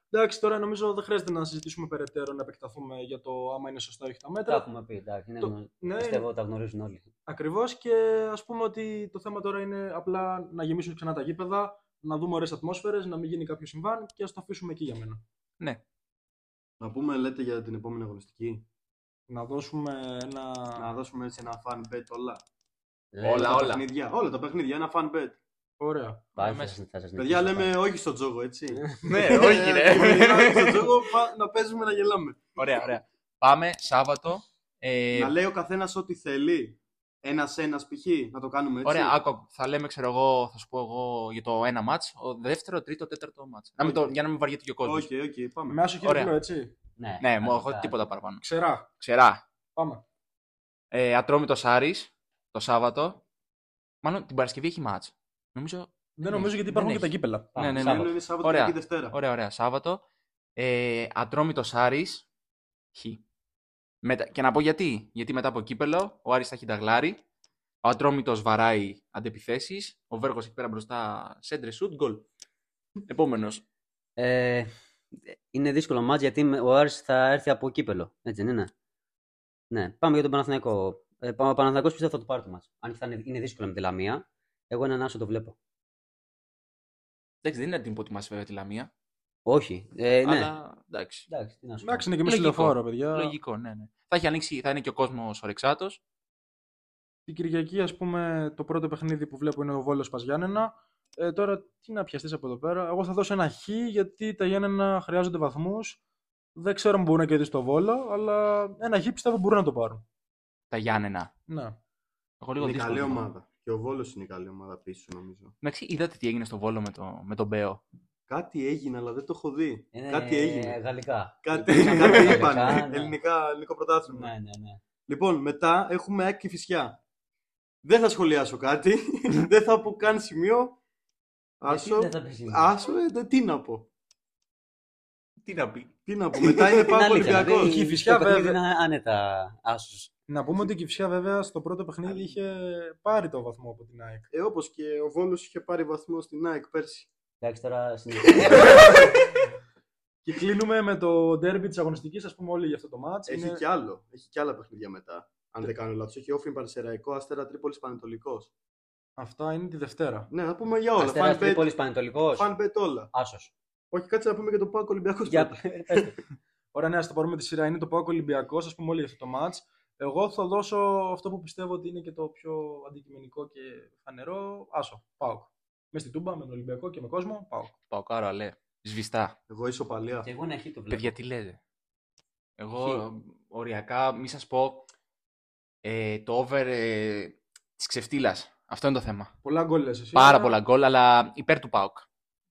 Εντάξει, τώρα νομίζω δεν χρειάζεται να συζητήσουμε περαιτέρω, να επεκταθούμε για το άμα είναι σωστά ή όχι τα Τα μέτρα. έχουμε πει, εντάξει. είναι Το- γνω- ναι, Πιστεύω τα γνωρίζουν όλοι. Ακριβώς και ας πούμε ότι το θέμα τώρα είναι απλά να γεμίσουν ξανά τα γήπεδα, να δούμε ωραίες ατμόσφαιρες, να μην γίνει κάποιο συμβάν και ας το αφήσουμε εκεί για μένα. Ναι. Να πούμε, λέτε για την επόμενη αγωνιστική. Να δώσουμε ένα. Να δώσουμε έτσι ένα fan bet όλα. Όλα, τα όλα. Παιχνίδια, όλα τα παιχνίδια, ένα fan bet. Ωραία. Πάει, μέσα. θα, θα σας Παιδιά, νικήσω, λέμε όχι στον τζόγο, έτσι. [laughs] ναι, όχι ρε. Ε, [laughs] όχι στον τζόγο, πα- να παίζουμε να γελάμε. ωραία, ωραία. Πάμε Σάββατο. Ε, Να λέει ο καθένας ό,τι θέλει. Ένα-ένας π.χ. να το κάνουμε έτσι. Ωραία, άκου, άκου. θα λέμε, ξέρω εγώ, θα σου πω εγώ για το ένα μάτς, ο δεύτερο, τρίτο, τέταρτο μάτς. Να μην το, Οκ. για να μην βαριέται και ο κόσμος. Οκ, οκ, πάμε. Με άσο Ωραία. χειροπλό, έτσι. Ναι, Ναι, μου αρχικά. έχω τίποτα παραπάνω. Ξερά. Ξερά. Πάμε. Ε, Ατρόμητος Άρης, το Σάββατο. Μάλλον την Παρασκευή έχει μάτς. Νομίζω. Δεν νομίζω γιατί υπάρχουν και δεν τα κύπελα. Πάμε, Ναι, ναι, ναι. Σάββατο. Είναι, είναι Σάββατο Ωραία. και Δευτέρα. Ωραία, ωραία. Σάββατο. Ε, Ατρόμητος Άρης. Χ. Μετα... Και να πω γιατί. Γιατί μετά από κύπελο ο Άρης θα έχει ταγλάρι. Ο Ατρόμητος βαράει αντεπιθέσεις. Ο Βέργος εκεί πέρα μπροστά σέντρες σουτ γκολ. Επόμενος. Ε, είναι δύσκολο μάτς γιατί με- ο Άρης θα έρθει από κύπελο. Έτσι δεν είναι; Ναι, πάμε για τον Παναθηναϊκό. Ε, πάμε- ο Παναθηναϊκός πιστεύω θα το πάρει το μάτς. Αν και θα είναι, είναι δύσκολο με τη Λαμία, εγώ έναν άσο το βλέπω. Εντάξει, δεν είναι να την υποτιμάσει βέβαια τη Λαμία. Όχι. Ε, ναι. Αλλά εντάξει. Εντάξει, τι να σου πω. Εντάξει, είναι και με στη Λογικό. λεωφόρο, παιδιά. Λογικό, ναι, ναι. Θα έχει ανοίξει, θα είναι και ο κόσμος ορεξάτος. Την Κυριακή, ας πούμε, το πρώτο παιχνίδι που βλέπω είναι ο Βόλος Παζιάννενα. Ε, τώρα, τι να πιαστείς από εδώ πέρα. Εγώ θα δώσω ένα χ γιατί τα Γιάννενα χρειάζονται βαθμούς. Δεν ξέρω αν μπορούν να κερδίσουν το Βόλο, αλλά ένα χ πιστεύω μπορούν να το πάρουν. Τα Γιάννενα. Ναι. Εγώ λίγο Είναι δύσκολο. καλή το βλέπω. ομάδα. Και ο Βόλος είναι καλή ομάδα πίσω, νομίζω. Εντάξει, είδατε τι έγινε στο Βόλο με, το, με τον Μπέο. Κάτι έγινε, αλλά δεν το έχω δει. Είναι Κάτι έγινε. Γαλλικά. Κάτι, Ήταν [laughs] κάτι γαλλικά, είπαν. ναι. Ελληνικά, ελληνικό πρωτάθλημα. Ναι, ναι, ναι. Λοιπόν, μετά έχουμε ΑΕΚ και Φυσιά. Δεν θα σχολιάσω κάτι. [laughs] δεν θα πω καν σημείο. Άσο. Γιατί δεν θα πεις σήμερα. Άσο, ε, δε- τι να πω. Τι να πει; Τι να πω. Μετά είναι Είναι Πάο αλήθεια, Ολυμπιακός. δηλαδή, Η Κηφισιά, το παιχνίδι βέβαια. είναι άνετα άσος. Να πούμε ότι η Κυψιά, βέβαια, στο πρώτο παιχνίδι είχε πάρει το βαθμό από την ΑΕΚ. Ε, όπως και ο Βόλος είχε πάρει βαθμό στην ΑΕΚ πέρσι. Εντάξει, τώρα συνεχίζουμε. [laughs] Και κλείνουμε με το ντέρμπι της αγωνιστικής, ας πούμε, όλοι για αυτό το μάτς. Έχει Είναι- κι άλλο. Έχει κι άλλα παιχνίδια μετά. Αν δεν κάνω λάθος. Έχει όφιν Πανσεραϊκό, Αστέρα Τρίπολης Πανετολικός. Αυτά είναι τη Δευτέρα. Ναι, να πούμε για όλα. Αστέρας Fan bet, Τρίπολης Πανετολικός. fan bet όλα. Άσος. Όχι, κάτσε να πούμε και το Πάο Ολυμπιακός. Για πρώτα. [laughs] πες το. Ωραία, ναι, ας το πάρουμε τη σειρά. Είναι το Πάοκ Ολυμπιακός, ας πούμε, όλοι για αυτό το μάτς. Εγώ θα δώσω αυτό που πιστεύω ότι είναι και το πιο αντικειμενικό και φανερό. Άσο, Πάοκ. Μες στη Τούμπα, με τον Ολυμπιακό και με κόσμο, Πάοκ. Πάω κάρο, αλέ. Σβηστά. Εγώ ισοπαλία. Και εγώ ένα χ το βλέπω. Παιδιά, τι λέτε. Εγώ Χ. οριακά, μη σας πω, ε, το over ε, της ξεφτύλας. Αυτό είναι το θέμα. Πολλά γκολ λες εσύ. Πάρα ε. πολλά γκολ, αλλά υπέρ του Πάουκ.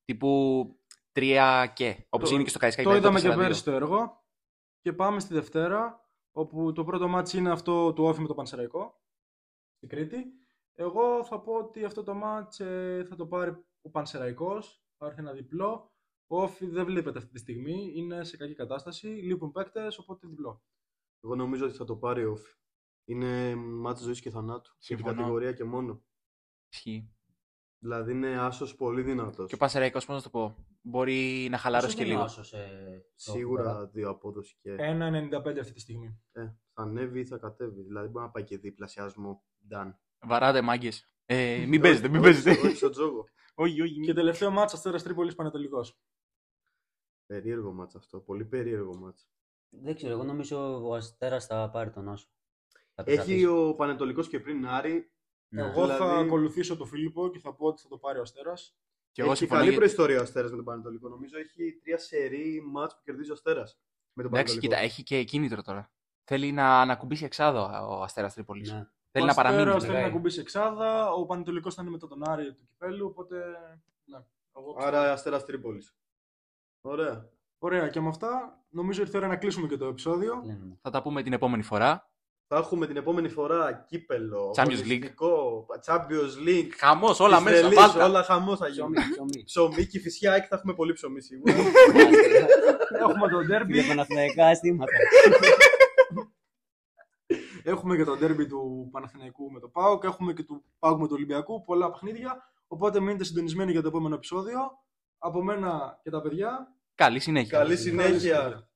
Τύπου 3 και. Όπως Το- είναι και στο Καϊσκάκι. Το δηλαδή, είδαμε και 4-2. πέρυσι το έργο. Και πάμε στη Δευτέρα, όπου το πρώτο μάτς είναι αυτό του Όφη με το Πανσεραϊκό, στην Κρήτη. Εγώ θα πω ότι αυτό το μάτς ε, θα το πάρει ο Πανσεραϊκός, θα έρθει ένα διπλό. Ο Όφη δεν βλέπετε αυτή τη στιγμή, είναι σε κακή κατάσταση, λείπουν παίκτες, οπότε διπλό. Εγώ νομίζω ότι θα το πάρει ο Είναι μάτι ζωής και θανάτου. Σε την Συμφωνώ. κατηγορία και μόνο. Ισχύει. Δηλαδή είναι άσος πολύ δυνατός. Και ο Πανσεραϊκός, πώς να το πω, μπορεί να χαλαρώσει Πόσο και είναι ο λίγο. Άσος, ε, στο Σίγουρα πρωτάθλημα; δύο απόδοση και. 1,95 αυτή τη στιγμή. Ε, θα ανέβει ή θα κατέβει. Δηλαδή μπορεί να πάει και διπλασιασμό. Done. Βαράτε, μάγκες. Ε, μην Όχι, παίζετε, μην όχι, παίζετε. Όχι στον τζόγο. [laughs] Όχι, όχι. Και τελευταίο μάτς Αστέρας Τρίπολης Πανετολικός. Περίεργο μάτς αυτό. Πολύ περίεργο μάτς. Δεν ξέρω, εγώ νομίζω ο Αστέρας θα πάρει τον Άσο. Θα το Έχει κρατήσει. ο Πανετολικός και πριν Άρη. Ναι. Εγώ θα Δηλαδή- ακολουθήσω τον Φίλιππο και θα πω ότι θα το πάρει ο Αστέρας. Και εγώ έχει συμφωνώ. καλή για- προϊστορία ο Αστέρας με τον Πανετολικό. Νομίζω έχει τρία σερή μάτς που κερδίζει ο Αστέρας. Με τον Εντάξει, Πανετολικό. κοίτα, έχει και κίνητρο τώρα. Θέλει να ανακουμπήσει εξάδο ο Αστέρας Τρίπολης. Ναι. Θέλει ο να παραμείνει. Αστέρας δηλαδή. θέλει να κουμπίσει εξάδα, ο Πανετολικός θα είναι μετά τον Άρη του Κυπέλου, οπότε... Ναι, εγώ πιστεύω. Άρα Αστέρας Τρίπολης. Ωραία. Ωραία, και με αυτά νομίζω ήρθε η ώρα να κλείσουμε και το επεισόδιο. Κλείνουμε. Θα τα πούμε την επόμενη φορά. Θα έχουμε την επόμενη φορά κύπελο, Champions League. αγωνιστικό, Champions League, Χαμός, όλα της μέσα. Τρελής, Βάλτα. όλα χαμός θα γίνει. Ψωμί, ψωμί. Ψωμί και φυσικά εκεί θα έχουμε πολύ ψωμί σίγουρα. Έχουμε το Για ντέρμπι, Παναθηναϊκά αισθήματα. [laughs] έχουμε και το ντέρμπι του Παναθηναϊκού με το ΠΑΟΚ, έχουμε και του ΠΑΟΚ με το Ολυμπιακού, πολλά παιχνίδια. Οπότε μείνετε συντονισμένοι για το επόμενο επεισόδιο. Από μένα και τα παιδιά, Καλή συνέχεια. Καλή συνέχεια.